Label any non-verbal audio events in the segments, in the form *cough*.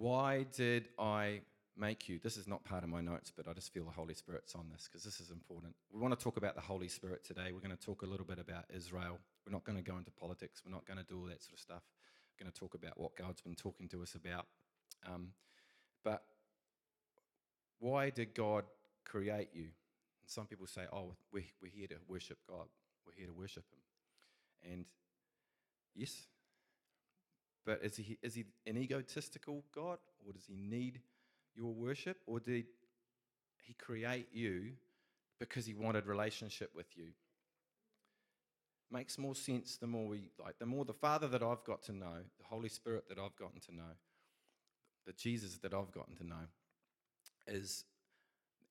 Why did I make you? This is not part of my notes, but I just feel the Holy Spirit's on this because this is important. We want to talk about the Holy Spirit today. We're going to talk a little bit about Israel. We're not going to go into politics. We're not going to do all that sort of stuff. We're going to talk about what God's been talking to us about. Um, but why did God create you? And some people say, oh, we're, we're here to worship God. We're here to worship Him. And yes, but is he, is he an egotistical God, or does he need your worship, or did he create you because he wanted relationship with you? Makes more sense the more we like, the more the Father that I've got to know, the Holy Spirit that I've gotten to know, the Jesus that I've gotten to know, is,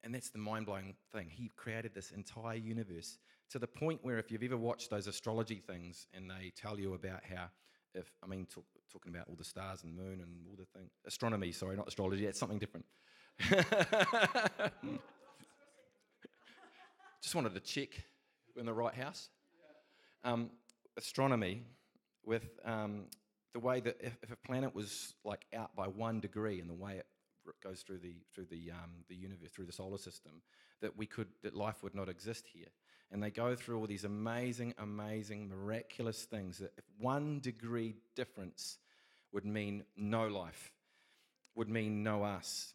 and that's the mind blowing thing. He created this entire universe to the point where if you've ever watched those astrology things and they tell you about how if I mean talk, talking about all the stars and moon and all the things. Astronomy, sorry, not astrology. It's something different. *laughs* Just wanted to check in the right house. Um, astronomy, with um, the way that if, if, a planet was like out by one degree and the way it goes through the through the um, the universe through the solar system, that we could that life would not exist here and they go through all these amazing, amazing, miraculous things that if one degree difference would mean no life, would mean no us.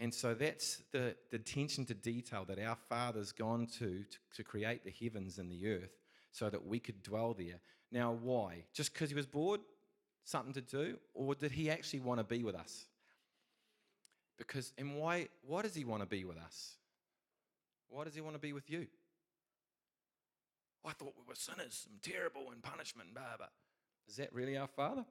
And so that's the, the attention to detail that our Father's gone to, to to create the heavens and the earth so that we could dwell there. Now, why? Just because he was bored? Something to do? Or did he actually want to be with us? Because, and why, why does he want to be with us? Why does he want to be with you? I thought we were sinners and terrible and punishment, blah, blah. Is that really our Father?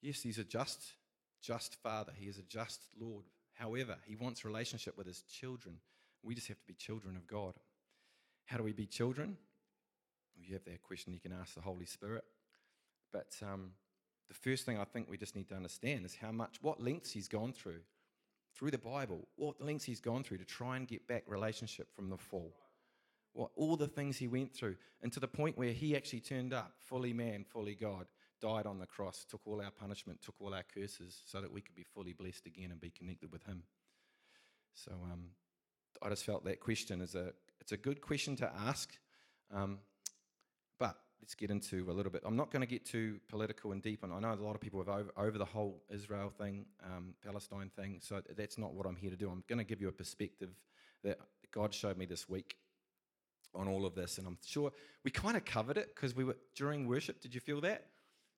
Yes, He's a just, just Father. He is a just Lord. However, He wants relationship with His children. We just have to be children of God. How do we be children? You have that question, you can ask the Holy Spirit. But um, the first thing I think we just need to understand is how much, what lengths He's gone through through the Bible, what lengths He's gone through to try and get back relationship from the fall all the things he went through, and to the point where he actually turned up, fully man, fully God, died on the cross, took all our punishment, took all our curses, so that we could be fully blessed again and be connected with him. So um, I just felt that question is a it's a good question to ask, um, but let's get into a little bit. I'm not going to get too political and deep, and I know a lot of people have over, over the whole Israel thing, um, Palestine thing. So that's not what I'm here to do. I'm going to give you a perspective that God showed me this week on all of this. And I'm sure we kind of covered it because we were during worship. Did you feel that?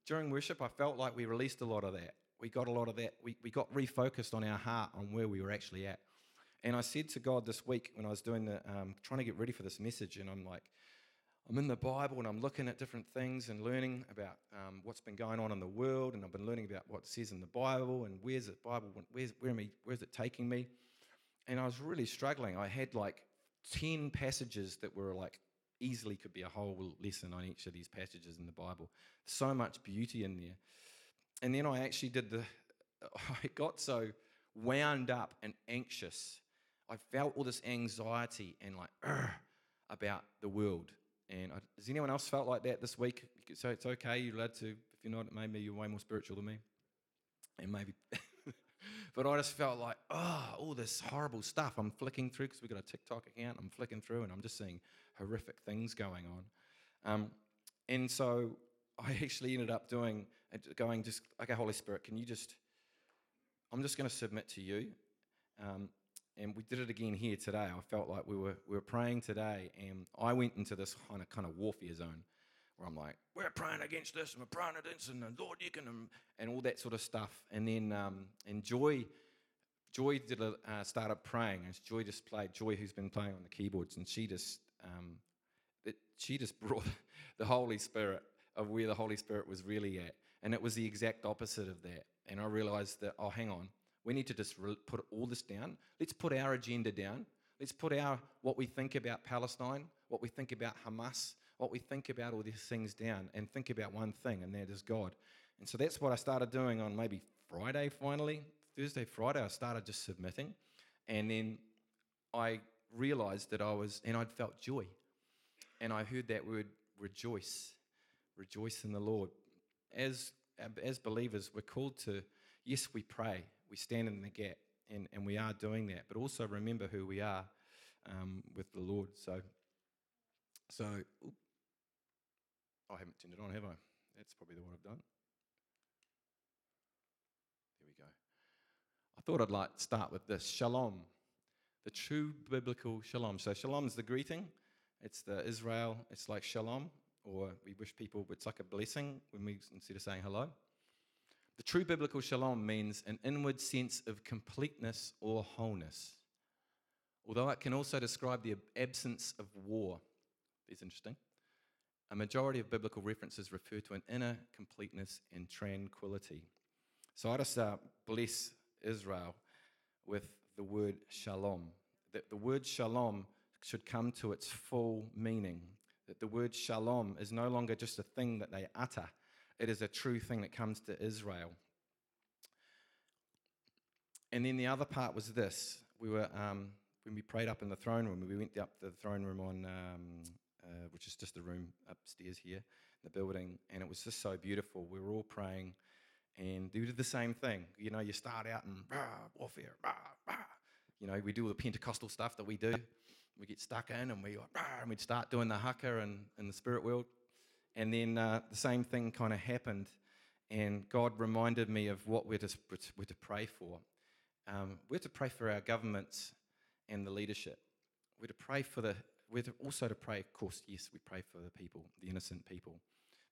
During worship, I felt like we released a lot of that. We got a lot of that. We, we got refocused on our heart on where we were actually at. And I said to God this week when I was doing the, um, trying to get ready for this message, and I'm like, I'm in the Bible and I'm looking at different things and learning about um, what's been going on in the world, and I've been learning about what says in the Bible and where's it Bible, where's where me, where's it taking me, and I was really struggling. I had like 10 passages that were like easily could be a whole lesson on each of these passages in the Bible. So much beauty in there. And then I actually did the, *laughs* I got so wound up and anxious. I felt all this anxiety and like *clears throat* about the world. And I, has anyone else felt like that this week? So it's okay. You're allowed to, if you're not, maybe you're way more spiritual than me. And maybe but I just felt like, oh, all this horrible stuff. I'm flicking through because we've got a TikTok account. I'm flicking through and I'm just seeing horrific things going on. Um, and so I *laughs* actually ended up doing, going just, okay, Holy Spirit, can you just, I'm just going to submit to you. Um, and we did it again here today. I felt like we were, we were praying today, and I went into this kind of kind of warfare zone where I'm like, we're praying against this and we're praying against this, and Lord, you can, um, and all that sort of stuff. And then, um, and Joy, Joy did a, uh, started praying, and Joy just played, Joy, who's been playing on the keyboards, and she just, um, it, she just *laughs* brought the Holy Spirit of where the Holy Spirit was really at. And it was the exact opposite of that. And I realized that, oh, hang on, we need to just re- put all this down. Let's put our agenda down. Let's put our what we think about Palestine, what we think about Hamas, what we think about all these things down and think about one thing, and that is God. And so that's what I started doing on maybe Friday finally. Thursday, Friday, I started just submitting. And then I realized that I was, and I'd felt joy. And I heard that word rejoice, rejoice in the Lord. As as believers, we're called to, yes, we pray, we stand in the gap, and, and we are doing that, but also remember who we are um, with the Lord. So, so oop, I haven't turned it on, have I? That's probably the one I've done. There we go. I thought I'd like to start with this shalom, the true biblical shalom. So, shalom is the greeting, it's the Israel, it's like shalom, or we wish people, it's like a blessing when we, instead of saying hello. The true biblical shalom means an inward sense of completeness or wholeness, although it can also describe the absence of war. It's interesting. A majority of biblical references refer to an inner completeness and tranquility. So I just uh, bless Israel with the word shalom. That the word shalom should come to its full meaning. That the word shalom is no longer just a thing that they utter, it is a true thing that comes to Israel. And then the other part was this. We were, um, when we prayed up in the throne room, we went up to the throne room on, um, uh, which is just a room upstairs here in the building, and it was just so beautiful. We were all praying, and we did the same thing. You know, you start out and warfare, you know, we do all the Pentecostal stuff that we do. We get stuck in, and we and we'd start doing the haka and in the spirit world, and then uh, the same thing kind of happened, and God reminded me of what we're to, we're to pray for. Um, we're to pray for our governments and the leadership. We're to pray for the. We're also to pray, of course, yes, we pray for the people, the innocent people.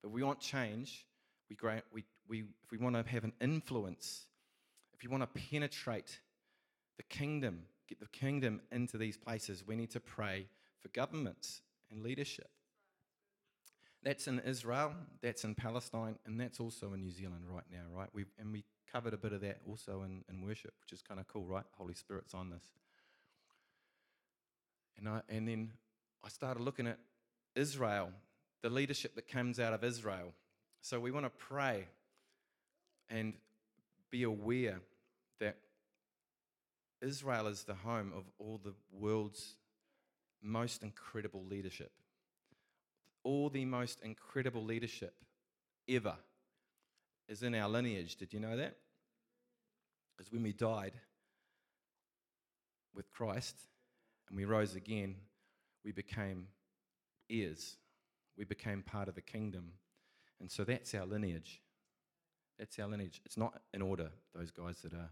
But we want change. We, we, we, if we want to have an influence, if you want to penetrate the kingdom, get the kingdom into these places, we need to pray for governments and leadership. That's in Israel, that's in Palestine, and that's also in New Zealand right now, right? we and we covered a bit of that also in, in worship, which is kind of cool, right? Holy Spirit's on this. And, I, and then I started looking at Israel, the leadership that comes out of Israel. So we want to pray and be aware that Israel is the home of all the world's most incredible leadership. All the most incredible leadership ever is in our lineage. Did you know that? Because when we died with Christ and we rose again, we became heirs. We became part of the kingdom. And so that's our lineage. That's our lineage. It's not in order, those guys that are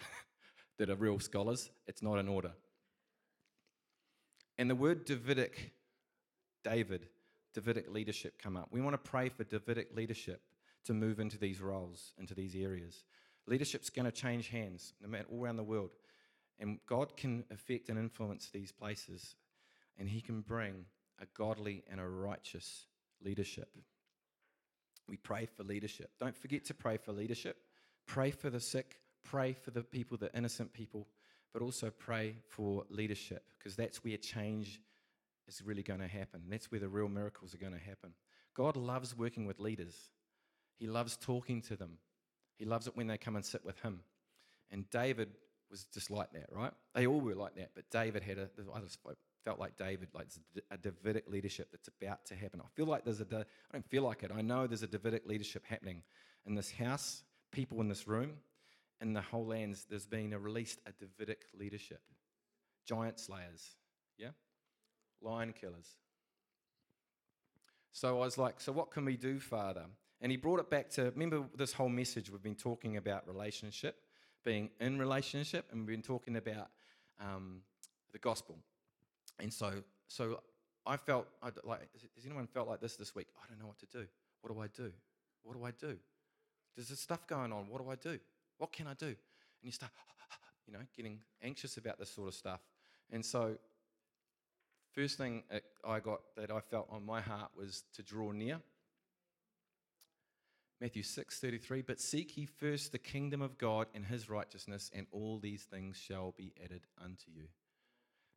*laughs* that are real scholars. It's not in order. And the word Davidic, David, Davidic leadership come up. We want to pray for Davidic leadership to move into these roles, into these areas. Leadership's going to change hands no matter all around the world. And God can affect and influence these places, and He can bring a godly and a righteous leadership. We pray for leadership. Don't forget to pray for leadership. Pray for the sick, pray for the people, the innocent people, but also pray for leadership, because that's where change is really going to happen. That's where the real miracles are going to happen. God loves working with leaders. He loves talking to them. He loves it when they come and sit with him. And David was just like that, right? They all were like that, but David had a, I just felt like David, like a Davidic leadership that's about to happen. I feel like there's a, I don't feel like it. I know there's a Davidic leadership happening in this house, people in this room, in the whole lands. There's been a released a Davidic leadership. Giant slayers, yeah? Lion killers. So I was like, so what can we do, Father? And he brought it back to remember this whole message we've been talking about relationship, being in relationship, and we've been talking about um, the gospel. And so, so I felt I'd like. Has anyone felt like this this week? I don't know what to do. What do I do? What do I do? There's this stuff going on. What do I do? What can I do? And you start, *sighs* you know, getting anxious about this sort of stuff. And so, first thing I got that I felt on my heart was to draw near Matthew 6 33, but seek ye first the kingdom of God and his righteousness, and all these things shall be added unto you.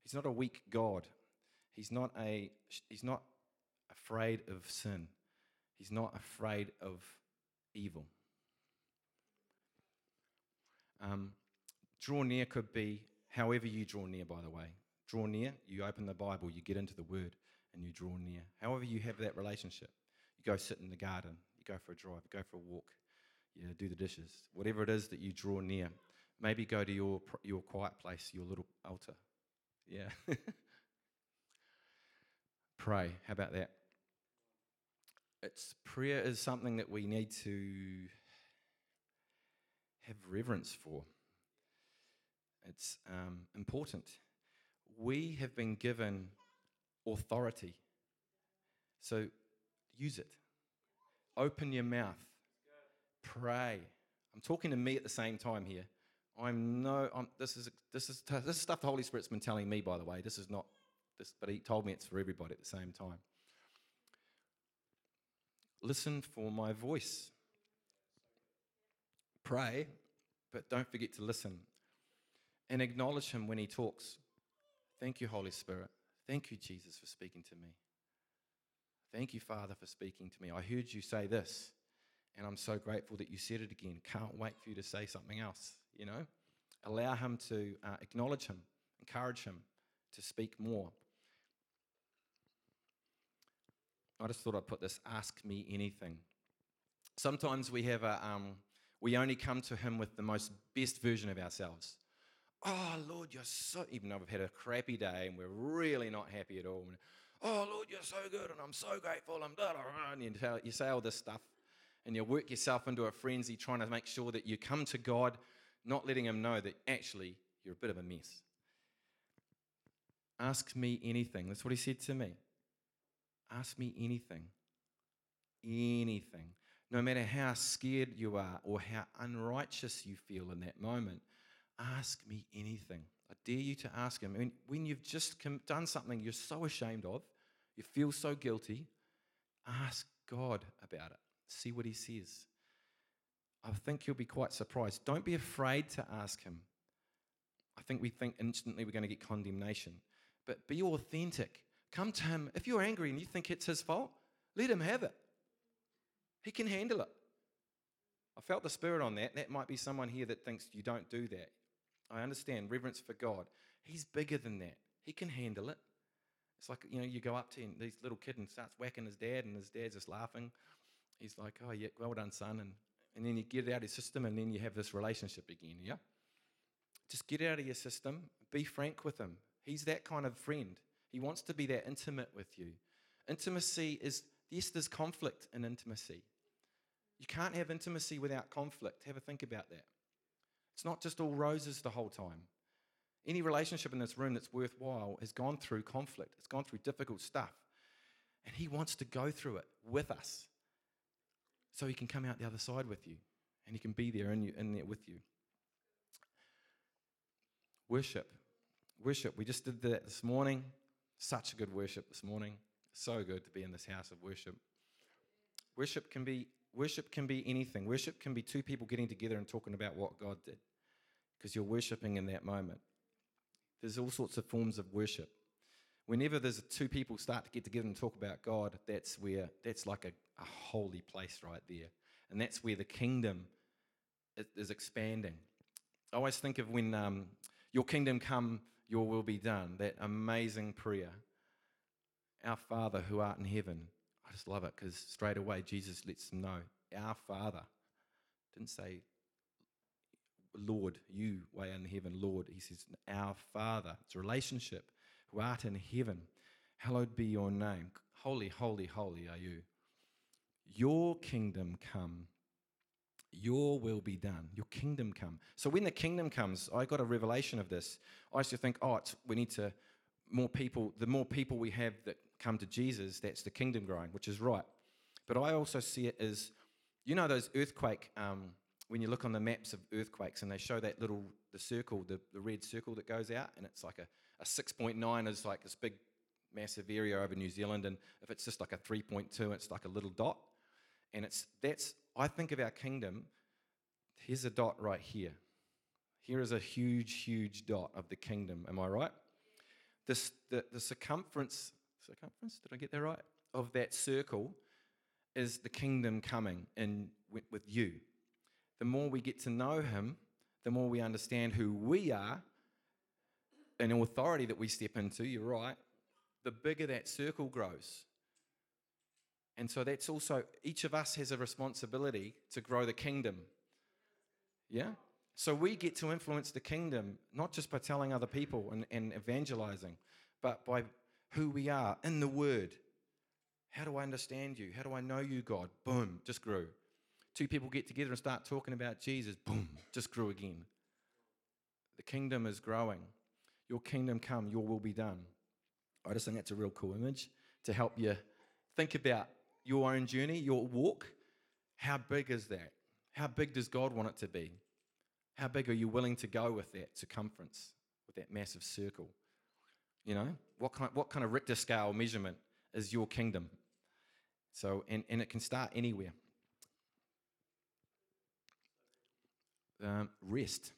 He's not a weak God. He's not, a, he's not afraid of sin. He's not afraid of evil. Um, draw near could be however you draw near, by the way. Draw near, you open the Bible, you get into the Word, and you draw near. However, you have that relationship. You go sit in the garden, you go for a drive, you go for a walk. you do the dishes, whatever it is that you draw near. Maybe go to your, your quiet place, your little altar. Yeah. *laughs* Pray. How about that? It's prayer is something that we need to have reverence for. It's um, important. We have been given authority. So use it. Open your mouth. Pray. I'm talking to me at the same time here. I'm no. I'm, this is this is *laughs* this is stuff the Holy Spirit's been telling me, by the way. This is not this, but He told me it's for everybody at the same time. Listen for my voice. Pray, but don't forget to listen, and acknowledge Him when He talks. Thank you, Holy Spirit. Thank you, Jesus, for speaking to me. Thank you, Father, for speaking to me. I heard you say this, and I'm so grateful that you said it again. Can't wait for you to say something else, you know? Allow Him to uh, acknowledge Him, encourage Him to speak more. I just thought I'd put this ask me anything. Sometimes we have a, um, we only come to Him with the most best version of ourselves. Oh, Lord, you're so, even though we've had a crappy day and we're really not happy at all. Oh, Lord, you're so good and I'm so grateful. I'm da, da, and you, tell, you say all this stuff and you work yourself into a frenzy trying to make sure that you come to God, not letting Him know that actually you're a bit of a mess. Ask me anything. That's what He said to me. Ask me anything. Anything. No matter how scared you are or how unrighteous you feel in that moment, ask me anything. I dare you to ask him. I mean, when you've just done something you're so ashamed of, you feel so guilty, ask God about it. See what he says. I think you'll be quite surprised. Don't be afraid to ask him. I think we think instantly we're going to get condemnation, but be authentic. Come to him. If you're angry and you think it's his fault, let him have it. He can handle it. I felt the spirit on that. That might be someone here that thinks you don't do that. I understand reverence for God. He's bigger than that. He can handle it. It's like, you know, you go up to him, this little kid and starts whacking his dad, and his dad's just laughing. He's like, oh, yeah, well done, son. And, and then you get it out of your system, and then you have this relationship again, yeah? Just get it out of your system. Be frank with him. He's that kind of friend. He wants to be that intimate with you. Intimacy is, yes, there's conflict in intimacy. You can't have intimacy without conflict. Have a think about that. It's not just all roses the whole time. Any relationship in this room that's worthwhile has gone through conflict, it's gone through difficult stuff. And He wants to go through it with us so He can come out the other side with you and He can be there in, you, there with you. Worship. Worship. We just did that this morning. Such a good worship this morning. So good to be in this house of worship. Worship can be worship can be anything. Worship can be two people getting together and talking about what God did because you're worshiping in that moment. There's all sorts of forms of worship. Whenever there's two people start to get together and talk about God, that's where that's like a, a holy place right there. And that's where the kingdom is expanding. I always think of when um, your kingdom come your will be done. That amazing prayer. Our Father who art in heaven. I just love it because straight away Jesus lets them know. Our Father. Didn't say, Lord, you way in heaven, Lord. He says, Our Father. It's a relationship. Who art in heaven. Hallowed be your name. Holy, holy, holy are you. Your kingdom come your will be done, your kingdom come. So when the kingdom comes, I got a revelation of this. I used to think, oh, we need to, more people, the more people we have that come to Jesus, that's the kingdom growing, which is right. But I also see it as, you know, those earthquake, um, when you look on the maps of earthquakes and they show that little, the circle, the, the red circle that goes out, and it's like a, a 6.9 is like this big, massive area over New Zealand, and if it's just like a 3.2, it's like a little dot. And it's that's I think of our kingdom, here's a dot right here. Here is a huge, huge dot of the kingdom. Am I right? This, the, the circumference, circumference, did I get that right? Of that circle is the kingdom coming in with, with you. The more we get to know him, the more we understand who we are and authority that we step into, you're right, the bigger that circle grows. And so that's also, each of us has a responsibility to grow the kingdom. Yeah? So we get to influence the kingdom, not just by telling other people and, and evangelizing, but by who we are in the word. How do I understand you? How do I know you, God? Boom, just grew. Two people get together and start talking about Jesus. Boom, just grew again. The kingdom is growing. Your kingdom come, your will be done. I just think that's a real cool image to help you think about your own journey, your walk. How big is that? How big does God want it to be? How big are you willing to go with that circumference, with that massive circle? You know, what kind, what kind of Richter scale measurement is your kingdom? So, and, and it can start anywhere. Um, rest.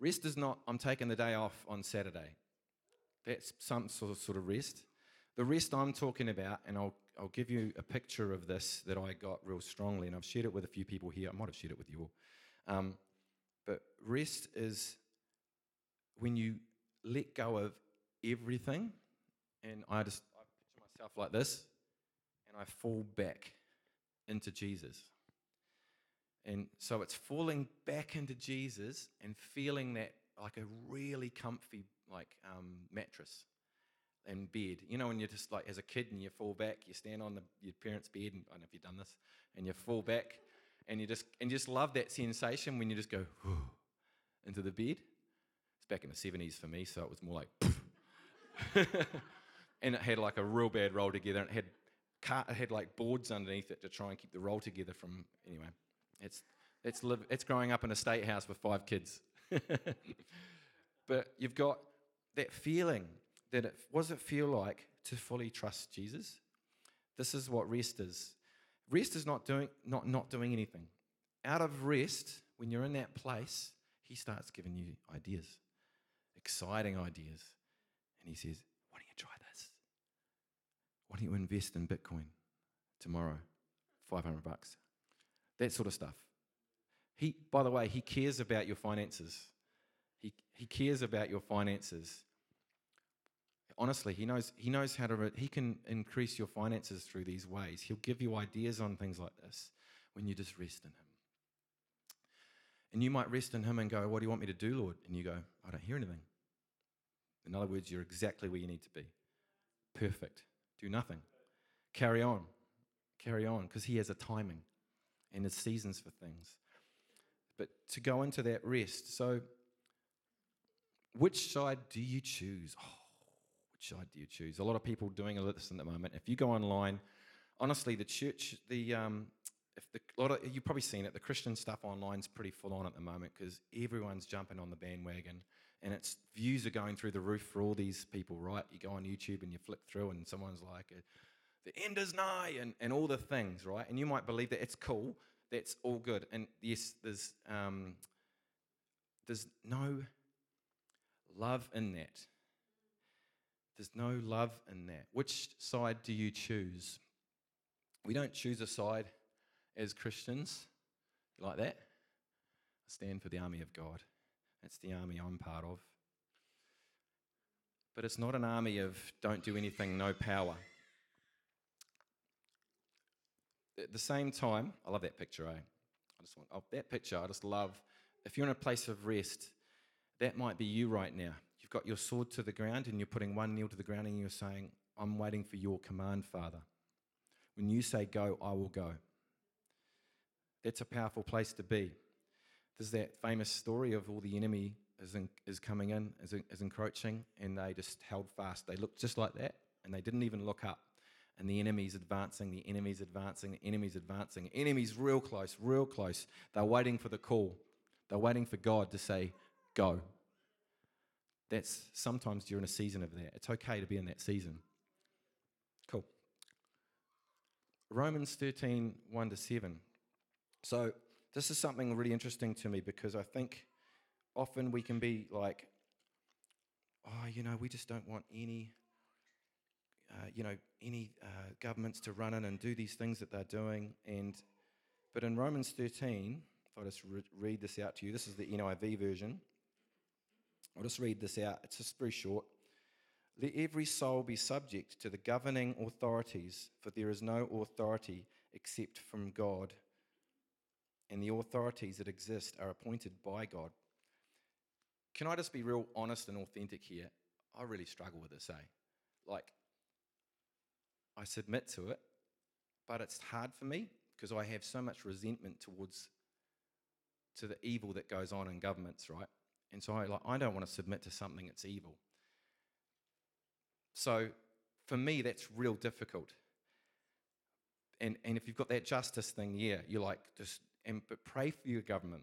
Rest is not, I'm taking the day off on Saturday. That's some sort of, sort of rest. The rest I'm talking about, and I'll, I'll give you a picture of this that I got real strongly, and I've shared it with a few people here. I might have shared it with you all. Um, but rest is when you let go of everything, and I just I picture myself like this, and I fall back into Jesus. And so it's falling back into Jesus and feeling that like a really comfy like um, mattress and bed. You know, when you're just like as a kid and you fall back, you stand on the, your parents' bed, and I don't know if you've done this, and you fall back, and you just and you just love that sensation when you just go into the bed. It's back in the seventies for me, so it was more like, *laughs* and it had like a real bad roll together, and it had car, it had like boards underneath it to try and keep the roll together from anyway. It's it's it's growing up in a state house with five kids. *laughs* but you've got that feeling that it, what does it feel like to fully trust Jesus? This is what rest is. Rest is not doing, not, not doing anything. Out of rest, when you're in that place, he starts giving you ideas, exciting ideas. And he says, Why don't you try this? Why don't you invest in Bitcoin tomorrow? 500 bucks. That sort of stuff. He, by the way, he cares about your finances. He, he cares about your finances. Honestly, he knows, he knows how to, he can increase your finances through these ways. He'll give you ideas on things like this when you just rest in him. And you might rest in him and go, What do you want me to do, Lord? And you go, I don't hear anything. In other words, you're exactly where you need to be. Perfect. Do nothing. Carry on. Carry on, because he has a timing and there's seasons for things. But to go into that rest, so which side do you choose? Oh, which side do you choose? A lot of people doing this at the moment. If you go online, honestly, the church, the um, if the lot of you've probably seen it, the Christian stuff online is pretty full on at the moment because everyone's jumping on the bandwagon, and its views are going through the roof for all these people. Right? You go on YouTube and you flick through, and someone's like, "The end is nigh," and and all the things, right? And you might believe that it's cool, that's all good, and yes, there's um, there's no love in that. There's no love in that. Which side do you choose? We don't choose a side as Christians like that. I stand for the army of God. That's the army I'm part of. But it's not an army of don't do anything, no power. At the same time, I love that picture, eh? I just want oh, that picture. I just love. If you're in a place of rest, that might be you right now. You've got your sword to the ground and you're putting one knee to the ground and you're saying, I'm waiting for your command, Father. When you say go, I will go. That's a powerful place to be. There's that famous story of all the enemy is, in, is coming in, is, in, is encroaching, and they just held fast. They looked just like that, and they didn't even look up. And the enemy's advancing, the enemy's advancing, the enemy's advancing. Enemy's real close, real close. They're waiting for the call. They're waiting for God to say, go. That's sometimes you're a season of that. It's okay to be in that season. Cool. Romans 13, 1 to 7. So, this is something really interesting to me because I think often we can be like, oh, you know, we just don't want any, uh, you know, any uh, governments to run in and do these things that they're doing. And but in Romans 13, if I just re- read this out to you, this is the NIV version. I'll just read this out. It's just very short. Let every soul be subject to the governing authorities, for there is no authority except from God, and the authorities that exist are appointed by God. Can I just be real honest and authentic here? I really struggle with this, eh? Like, I submit to it, but it's hard for me because I have so much resentment towards to the evil that goes on in governments, right? And so I like I don't want to submit to something that's evil. So for me, that's real difficult. And and if you've got that justice thing, yeah, you're like just and but pray for your government.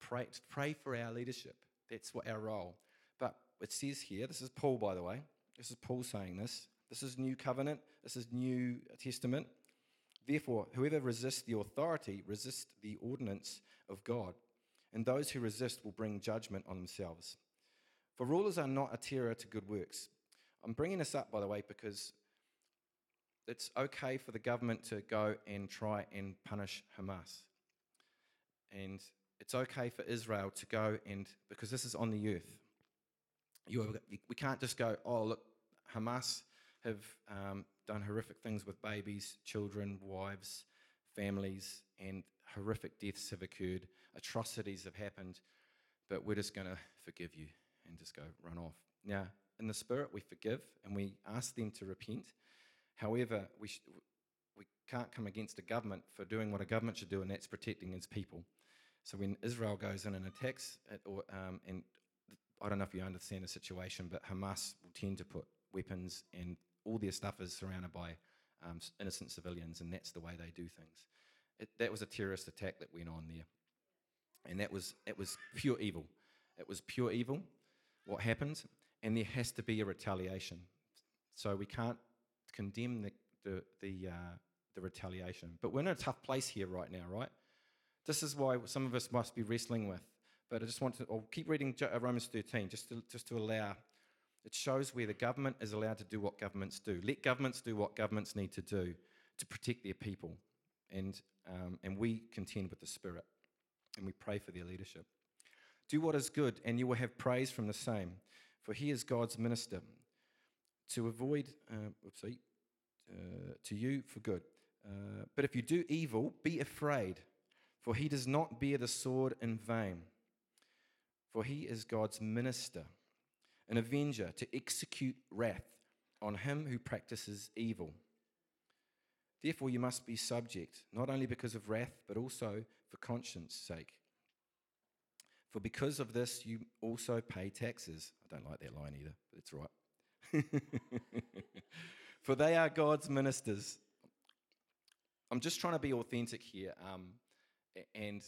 Pray pray for our leadership. That's what our role. But it says here, this is Paul, by the way. This is Paul saying this. This is New Covenant. This is New Testament. Therefore, whoever resists the authority resists the ordinance of God, and those who resist will bring judgment on themselves. For rulers are not a terror to good works. I'm bringing this up, by the way, because it's okay for the government to go and try and punish Hamas. And it's okay for Israel to go and, because this is on the earth, you, we can't just go, oh, look, Hamas have um, done horrific things with babies, children, wives, families, and horrific deaths have occurred, atrocities have happened, but we're just going to forgive you and just go run off. Now, in the Spirit, we forgive and we ask them to repent. However, we, sh- we can't come against a government for doing what a government should do, and that's protecting its people. So when Israel goes in and attacks, or, um, and I don't know if you understand the situation, but Hamas will tend to put weapons and all their stuff is surrounded by um, innocent civilians, and that's the way they do things. It, that was a terrorist attack that went on there, and that was it was pure evil. It was pure evil. What happened, and there has to be a retaliation. So we can't condemn the the the, uh, the retaliation. But we're in a tough place here right now, right? This is why some of us must be wrestling with. But I just want to I'll keep reading uh, Romans 13 just to, just to allow it shows where the government is allowed to do what governments do. Let governments do what governments need to do to protect their people. And, um, and we contend with the Spirit and we pray for their leadership. Do what is good, and you will have praise from the same, for he is God's minister. To avoid, uh, oopsie, uh, to you for good. Uh, but if you do evil, be afraid, for he does not bear the sword in vain, for he is God's minister an avenger to execute wrath on him who practices evil. Therefore, you must be subject, not only because of wrath, but also for conscience sake. For because of this, you also pay taxes. I don't like that line either, but it's right. *laughs* for they are God's ministers. I'm just trying to be authentic here. Um, and,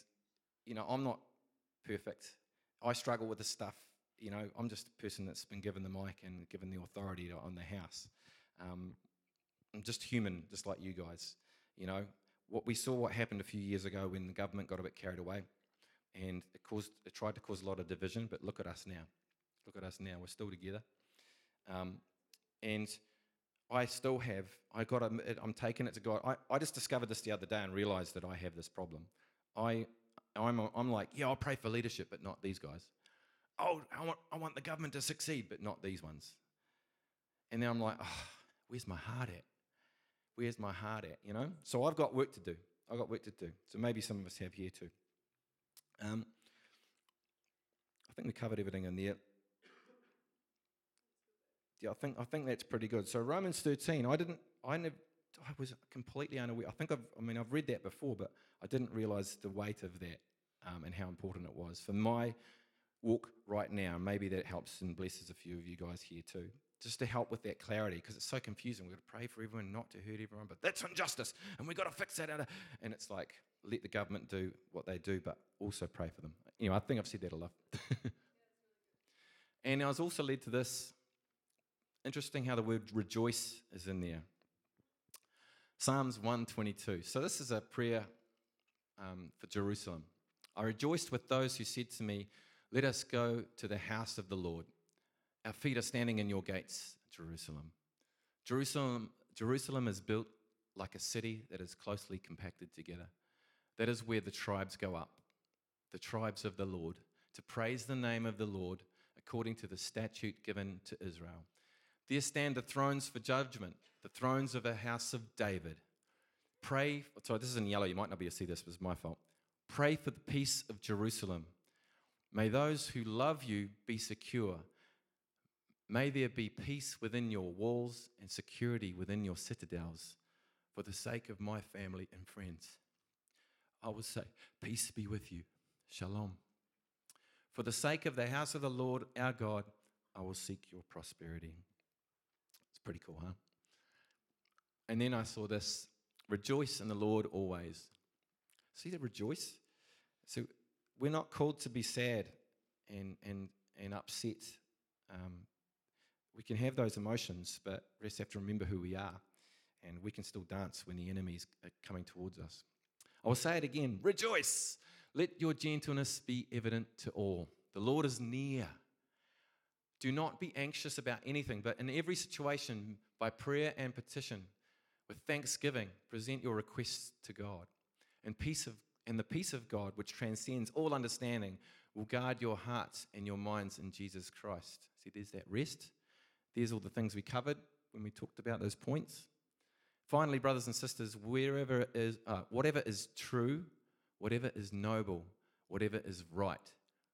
you know, I'm not perfect. I struggle with this stuff you know, I'm just a person that's been given the mic and given the authority on the house. Um, I'm just human, just like you guys. You know, what we saw what happened a few years ago when the government got a bit carried away, and it caused, it tried to cause a lot of division. But look at us now. Look at us now. We're still together. Um, and I still have. I got. I'm taking it to God. I, I just discovered this the other day and realized that I have this problem. I, I'm, I'm like, yeah, I'll pray for leadership, but not these guys oh, I want, I want the government to succeed, but not these ones. And then I'm like, oh, where's my heart at? Where's my heart at? You know? So I've got work to do. I've got work to do. So maybe some of us have here too. Um, I think we covered everything in there. Yeah, I think I think that's pretty good. So Romans 13, I didn't, I never, I was completely unaware. I think I've, I mean, I've read that before, but I didn't realize the weight of that um, and how important it was for my walk right now. Maybe that helps and blesses a few of you guys here too. Just to help with that clarity, because it's so confusing. We've got to pray for everyone, not to hurt everyone, but that's injustice, and we've got to fix that out. And it's like, let the government do what they do, but also pray for them. You know, I think I've said that a lot. *laughs* and I was also led to this. Interesting how the word rejoice is in there. Psalms 122. So this is a prayer um, for Jerusalem. I rejoiced with those who said to me, let us go to the house of the Lord. Our feet are standing in your gates, Jerusalem. Jerusalem, Jerusalem is built like a city that is closely compacted together. That is where the tribes go up, the tribes of the Lord, to praise the name of the Lord according to the statute given to Israel. There stand the thrones for judgment, the thrones of the house of David. Pray, sorry, this is in yellow, you might not be able to see this, but it's my fault. Pray for the peace of Jerusalem. May those who love you be secure. May there be peace within your walls and security within your citadels for the sake of my family and friends. I will say, Peace be with you. Shalom. For the sake of the house of the Lord our God, I will seek your prosperity. It's pretty cool, huh? And then I saw this rejoice in the Lord always. See the rejoice? So we're not called to be sad and, and, and upset. Um, we can have those emotions, but we just have to remember who we are. And we can still dance when the enemy's coming towards us. I will say it again rejoice. Let your gentleness be evident to all. The Lord is near. Do not be anxious about anything, but in every situation, by prayer and petition, with thanksgiving, present your requests to God. And peace of and the peace of God, which transcends all understanding, will guard your hearts and your minds in Jesus Christ. See, there's that rest. There's all the things we covered when we talked about those points. Finally, brothers and sisters, wherever is, uh, whatever is true, whatever is noble, whatever is right,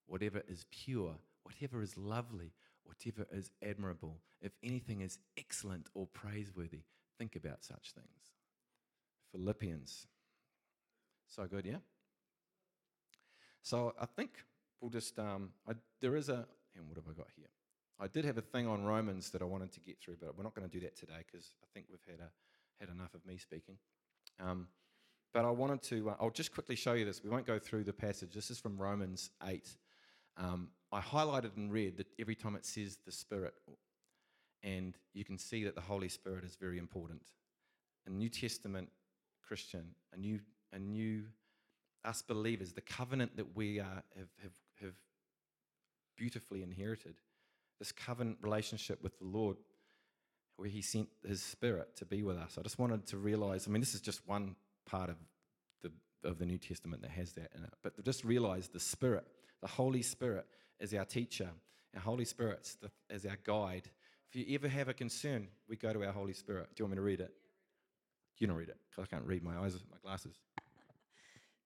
whatever is pure, whatever is lovely, whatever is admirable, if anything is excellent or praiseworthy, think about such things. Philippians so good, yeah? So I think we'll just, um, I, there is a, and what have I got here? I did have a thing on Romans that I wanted to get through, but we're not going to do that today because I think we've had, a, had enough of me speaking. Um, but I wanted to, uh, I'll just quickly show you this. We won't go through the passage. This is from Romans 8. Um, I highlighted and read that every time it says the Spirit, and you can see that the Holy Spirit is very important. A New Testament Christian, a new new, us believers, the covenant that we are, have, have, have beautifully inherited, this covenant relationship with the Lord, where He sent His Spirit to be with us. I just wanted to realize, I mean, this is just one part of the, of the New Testament that has that in it, but just realize the Spirit, the Holy Spirit is our teacher, our Holy Spirit is our guide. If you ever have a concern, we go to our Holy Spirit. Do you want me to read it? Do you don't read it because I can't read my eyes, my glasses.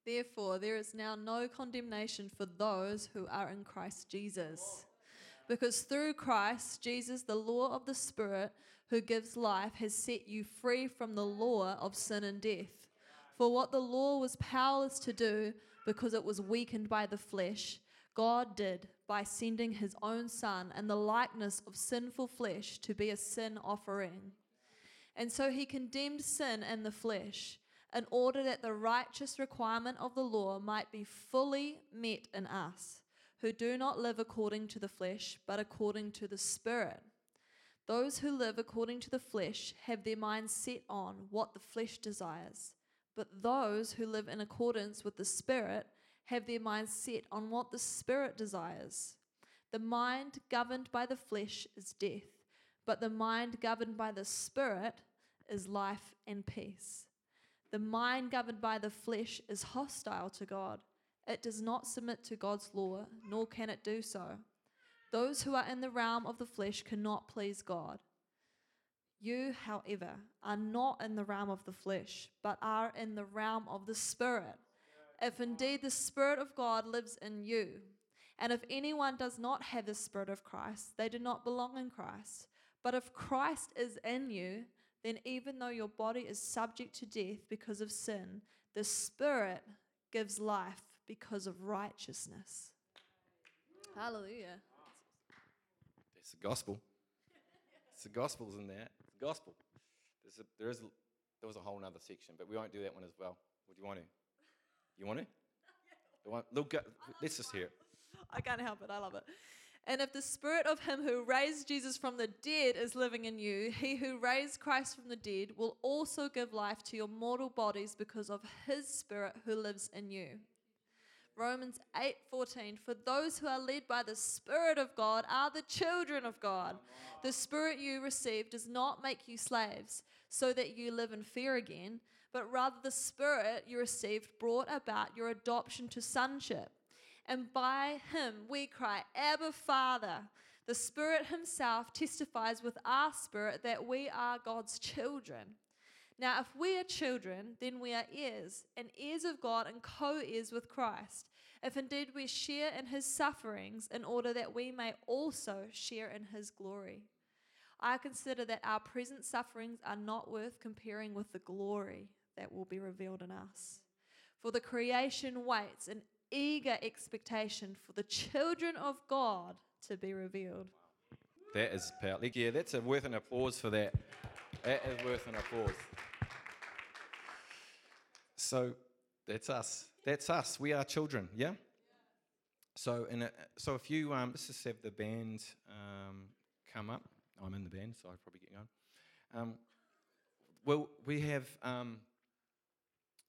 Therefore, there is now no condemnation for those who are in Christ Jesus. Because through Christ Jesus, the law of the Spirit who gives life has set you free from the law of sin and death. For what the law was powerless to do, because it was weakened by the flesh, God did by sending his own Son in the likeness of sinful flesh to be a sin offering. And so he condemned sin in the flesh in order that the righteous requirement of the law might be fully met in us, who do not live according to the flesh, but according to the Spirit. Those who live according to the flesh have their minds set on what the flesh desires, but those who live in accordance with the Spirit have their minds set on what the Spirit desires. The mind governed by the flesh is death, but the mind governed by the Spirit is life and peace. The mind governed by the flesh is hostile to God. It does not submit to God's law, nor can it do so. Those who are in the realm of the flesh cannot please God. You, however, are not in the realm of the flesh, but are in the realm of the Spirit. If indeed the Spirit of God lives in you, and if anyone does not have the Spirit of Christ, they do not belong in Christ. But if Christ is in you, then even though your body is subject to death because of sin, the Spirit gives life because of righteousness. Hallelujah. It's the gospel. It's the gospel's in there. It's the gospel. There's a, there is a, there was a whole other section, but we won't do that one as well. Would you want to? You want to? *laughs* Want, look, let's just hear it. I can't help it. I love it. And if the spirit of him who raised Jesus from the dead is living in you, he who raised Christ from the dead will also give life to your mortal bodies because of his spirit who lives in you. Romans 8:14 For those who are led by the spirit of God are the children of God. The spirit you received does not make you slaves so that you live in fear again, but rather the spirit you received brought about your adoption to sonship and by him we cry, Abba, Father. The Spirit Himself testifies with our spirit that we are God's children. Now, if we are children, then we are heirs, and heirs of God and co heirs with Christ, if indeed we share in His sufferings, in order that we may also share in His glory. I consider that our present sufferings are not worth comparing with the glory that will be revealed in us. For the creation waits in eager expectation for the children of God to be revealed. That is powerful. Yeah, that's a worth an applause for that. That is worth an applause. So that's us. That's us. We are children. Yeah. So and so if you um, let's just have the band um, come up. I'm in the band, so I'd probably get going. Um, well, we have um,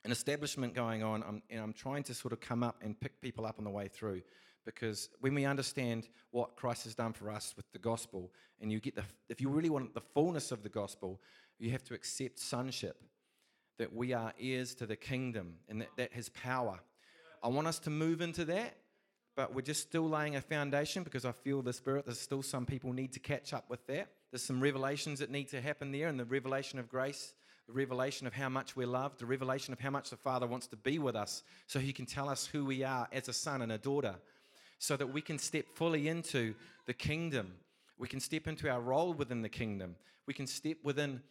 an establishment going on, um, and I'm trying to sort of come up and pick people up on the way through. Because when we understand what Christ has done for us with the gospel, and you get the, if you really want the fullness of the gospel, you have to accept sonship, that we are heirs to the kingdom, and that, that has power. I want us to move into that, but we're just still laying a foundation because I feel the Spirit, there's still some people need to catch up with that. There's some revelations that need to happen there, and the revelation of grace, the revelation of how much we're loved, the revelation of how much the Father wants to be with us so He can tell us who we are as a son and a daughter, so that we can step fully into the kingdom. We can step into our role within the kingdom. We can step within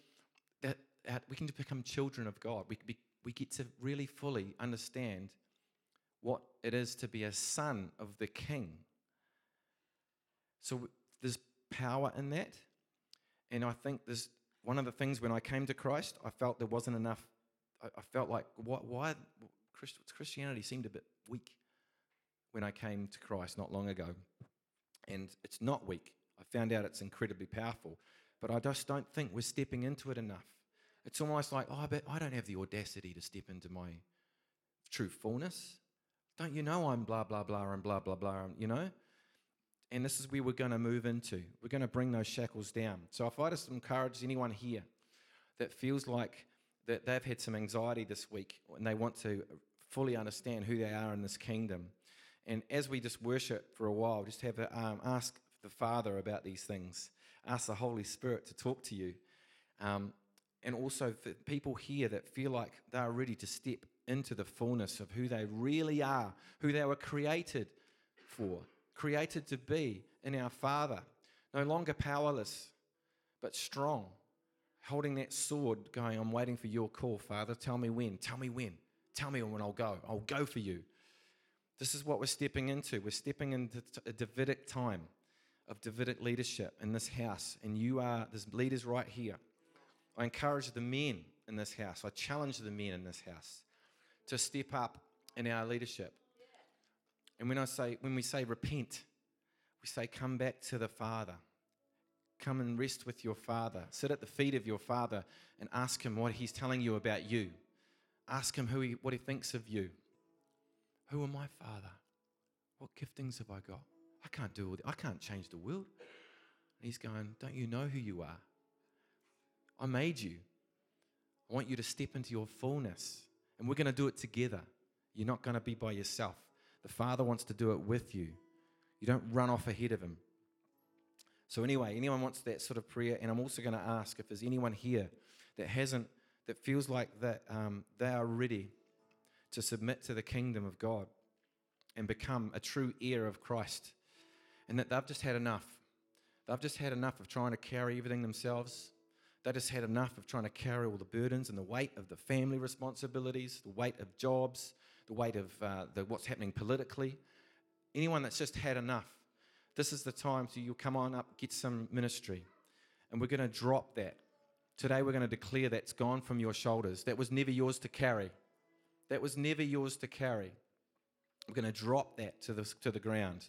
that, that uh, we can become children of God. We, we, we get to really fully understand what it is to be a son of the king. So there's power in that. And I think there's one of the things when I came to Christ, I felt there wasn't enough. I, I felt like, what, why? Christ, Christianity seemed a bit weak when I came to Christ not long ago. And it's not weak. I found out it's incredibly powerful. But I just don't think we're stepping into it enough. It's almost like, oh, but I don't have the audacity to step into my true fullness. Don't you know I'm blah, blah, blah, and blah, blah, blah, and, you know? And this is where we're going to move into. We're going to bring those shackles down. So if I just encourage anyone here that feels like that they've had some anxiety this week and they want to fully understand who they are in this kingdom, and as we just worship for a while, just have a, um, ask the Father about these things. Ask the Holy Spirit to talk to you. Um, and also for people here that feel like they are ready to step into the fullness of who they really are, who they were created for, created to be in our Father. No longer powerless, but strong, holding that sword, going, I'm waiting for your call, Father. Tell me when. Tell me when. Tell me when I'll go. I'll go for you. This is what we're stepping into. We're stepping into a Davidic time of Davidic leadership in this house. And you are, there's leaders right here. I encourage the men in this house, I challenge the men in this house to step up in our leadership. And when I say, when we say repent, we say come back to the Father. Come and rest with your Father. Sit at the feet of your Father and ask Him what He's telling you about you. Ask Him who he, what He thinks of you. Who am I, Father? What giftings have I got? I can't do all that. I can't change the world. And He's going, Don't you know who you are? I made you. I want you to step into your fullness. And we're going to do it together. You're not going to be by yourself. The Father wants to do it with you. You don't run off ahead of Him. So, anyway, anyone wants that sort of prayer? And I'm also going to ask if there's anyone here that hasn't, that feels like that um, they are ready to submit to the kingdom of God and become a true heir of Christ. And that they've just had enough. They've just had enough of trying to carry everything themselves. They just had enough of trying to carry all the burdens and the weight of the family responsibilities, the weight of jobs, the weight of uh, the, what's happening politically. Anyone that's just had enough, this is the time so you'll come on up, get some ministry. And we're going to drop that. Today we're going to declare that's gone from your shoulders. That was never yours to carry. That was never yours to carry. We're going to drop that to the, to the ground.